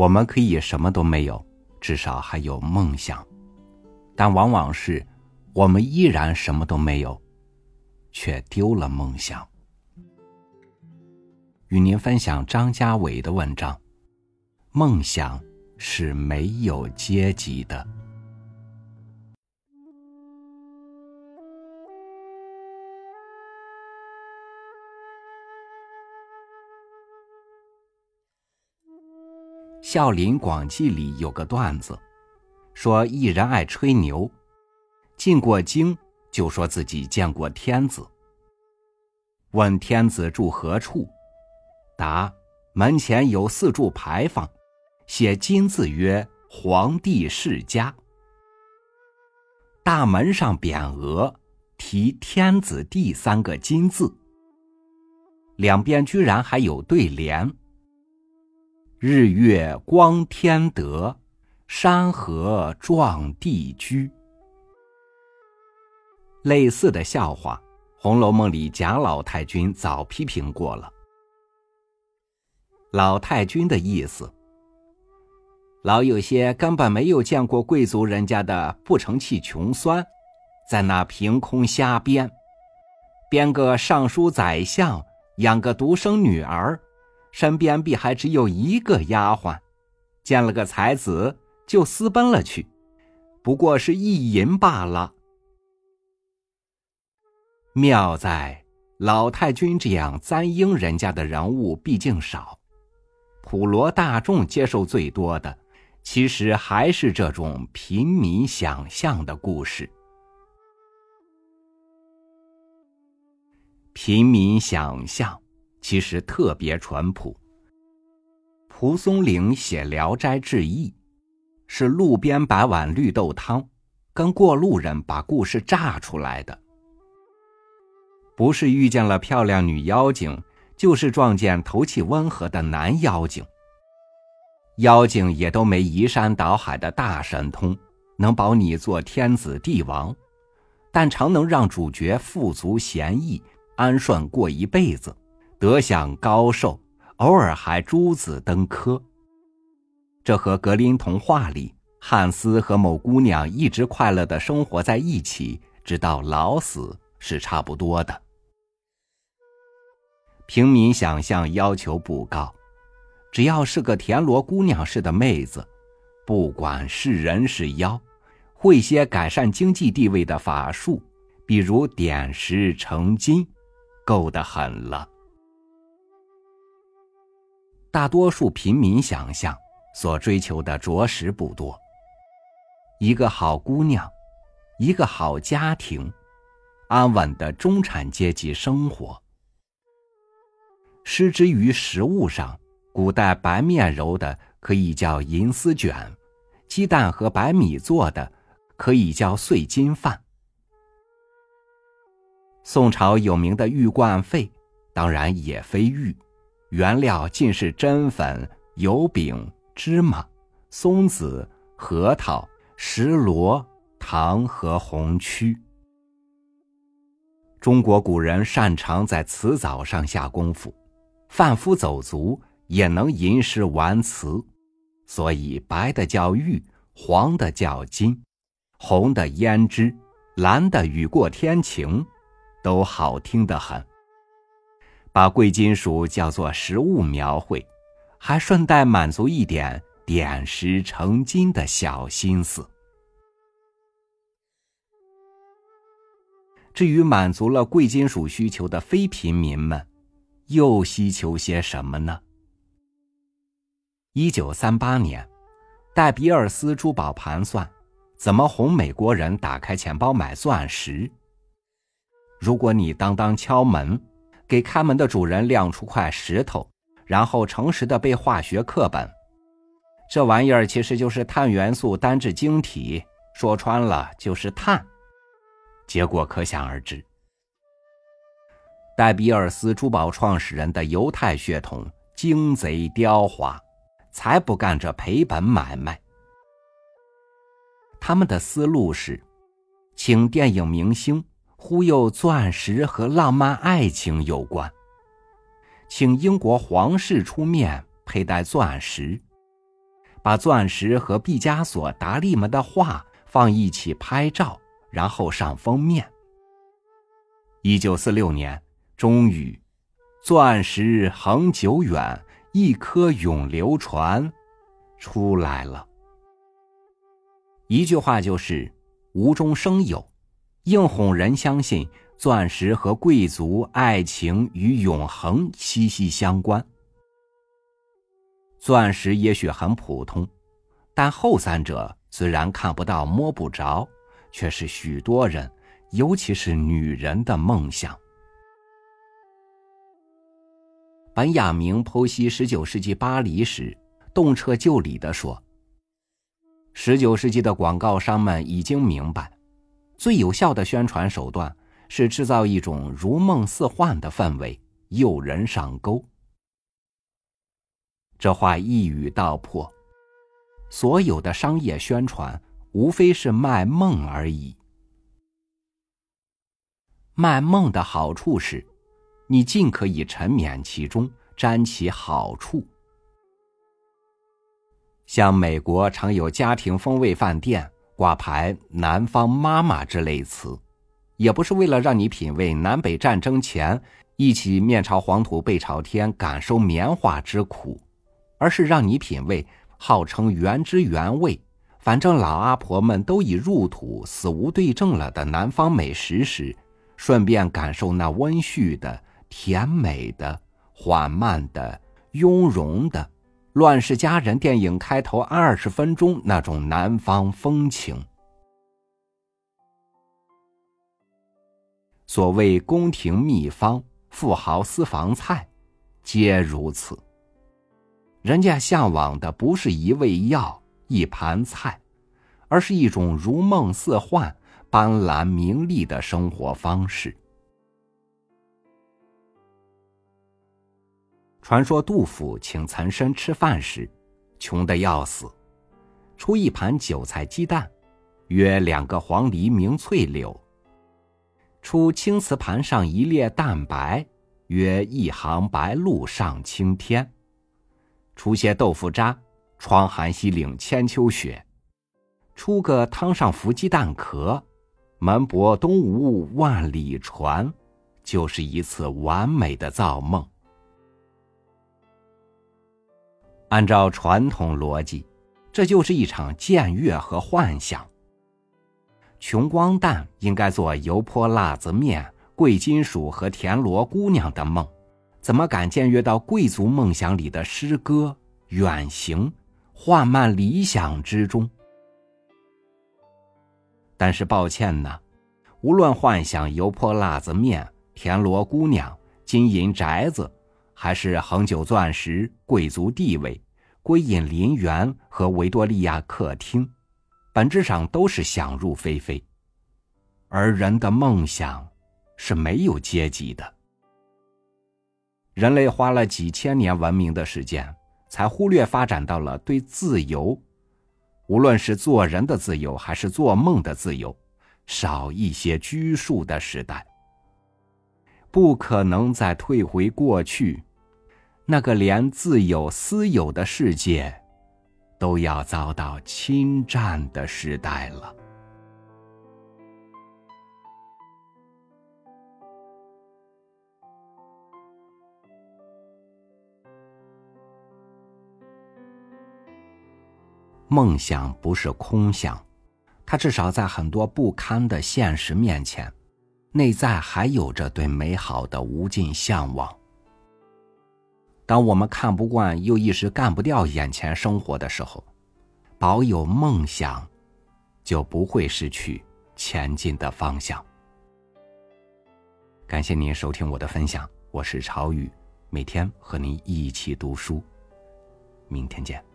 我们可以什么都没有，至少还有梦想；但往往是，我们依然什么都没有，却丢了梦想。与您分享张家伟的文章：梦想是没有阶级的。《孝林广记》里有个段子，说一人爱吹牛，进过京就说自己见过天子。问天子住何处，答：门前有四柱牌坊，写金字曰“皇帝世家”。大门上匾额题“天子地”三个金字，两边居然还有对联。日月光天德，山河壮地居。类似的笑话，《红楼梦》里贾老太君早批评过了。老太君的意思，老有些根本没有见过贵族人家的不成器穷酸，在那凭空瞎编，编个尚书宰相，养个独生女儿。身边必还只有一个丫鬟，见了个才子就私奔了去，不过是意淫罢了。妙在老太君这样簪缨人家的人物毕竟少，普罗大众接受最多的，其实还是这种平民想象的故事。平民想象。其实特别淳朴。蒲松龄写《聊斋志异》，是路边摆碗绿豆汤，跟过路人把故事炸出来的。不是遇见了漂亮女妖精，就是撞见头气温和的男妖精。妖精也都没移山倒海的大神通，能保你做天子帝王，但常能让主角富足闲逸、安顺过一辈子。得享高寿，偶尔还诸子登科。这和格林童话里汉斯和某姑娘一直快乐的生活在一起，直到老死是差不多的。平民想象要求不高，只要是个田螺姑娘似的妹子，不管是人是妖，会些改善经济地位的法术，比如点石成金，够得很了。大多数平民想象所追求的着实不多。一个好姑娘，一个好家庭，安稳的中产阶级生活。失之于食物上，古代白面揉的可以叫银丝卷，鸡蛋和白米做的可以叫碎金饭。宋朝有名的玉冠费，当然也非玉。原料尽是真粉、油饼、芝麻、松子、核桃、石螺、糖和红曲。中国古人擅长在词藻上下功夫，贩夫走卒也能吟诗玩词，所以白的叫玉，黄的叫金，红的胭脂，蓝的雨过天晴，都好听得很。把贵金属叫做实物描绘，还顺带满足一点点石成金的小心思。至于满足了贵金属需求的非平民们，又需求些什么呢？一九三八年，戴比尔斯珠宝盘算怎么哄美国人打开钱包买钻石。如果你当当敲门。给开门的主人亮出块石头，然后诚实的背化学课本。这玩意儿其实就是碳元素单质晶体，说穿了就是碳。结果可想而知。戴比尔斯珠宝创始人的犹太血统精贼雕滑，才不干这赔本买卖。他们的思路是，请电影明星。忽悠钻石和浪漫爱情有关，请英国皇室出面佩戴钻石，把钻石和毕加索、达利们的画放一起拍照，然后上封面。一九四六年，终于，《钻石恒久远，一颗永流传》出来了。一句话就是无中生有，硬哄人相信钻石和贵族爱情与永恒息息相关。钻石也许很普通，但后三者虽然看不到摸不着，却是许多人，尤其是女人的梦想。本雅明剖析十九世纪巴黎时，动彻就理的说：“十九世纪的广告商们已经明白，最有效的宣传手段是制造一种如梦似幻的氛围，诱人上钩。”这话一语道破，所有的商业宣传无非是卖梦而已。卖梦的好处是，你尽可以沉湎其中，沾其好处。像美国常有家庭风味饭店挂牌“南方妈妈”之类词，也不是为了让你品味南北战争前一起面朝黄土背朝天感受棉花之苦。而是让你品味号称原汁原味，反正老阿婆们都已入土死无对证了的南方美食时，顺便感受那温煦的、甜美的、缓慢的、雍容的《乱世佳人》电影开头二十分钟那种南方风情。所谓宫廷秘方、富豪私房菜，皆如此。人家向往的不是一味药、一盘菜，而是一种如梦似幻、斑斓明丽的生活方式。传说杜甫请岑参吃饭时，穷得要死，出一盘韭菜鸡蛋，约两个黄鹂鸣翠柳；出青瓷盘上一列蛋白，约一行白鹭上青天。出些豆腐渣，窗含西岭千秋雪；出个汤上浮鸡蛋壳，门泊东吴万里船，就是一次完美的造梦。按照传统逻辑，这就是一场僭越和幻想。穷光蛋应该做油泼辣子面、贵金属和田螺姑娘的梦。怎么敢僭越到贵族梦想里的诗歌、远行、幻漫理想之中？但是抱歉呢，无论幻想油泼辣子面、田螺姑娘、金银宅子，还是恒久钻石、贵族地位、归隐林园和维多利亚客厅，本质上都是想入非非。而人的梦想是没有阶级的。人类花了几千年文明的时间，才忽略发展到了对自由，无论是做人的自由还是做梦的自由，少一些拘束的时代。不可能再退回过去，那个连自有私有的世界，都要遭到侵占的时代了。梦想不是空想，它至少在很多不堪的现实面前，内在还有着对美好的无尽向往。当我们看不惯又一时干不掉眼前生活的时候，保有梦想，就不会失去前进的方向。感谢您收听我的分享，我是朝雨，每天和您一起读书，明天见。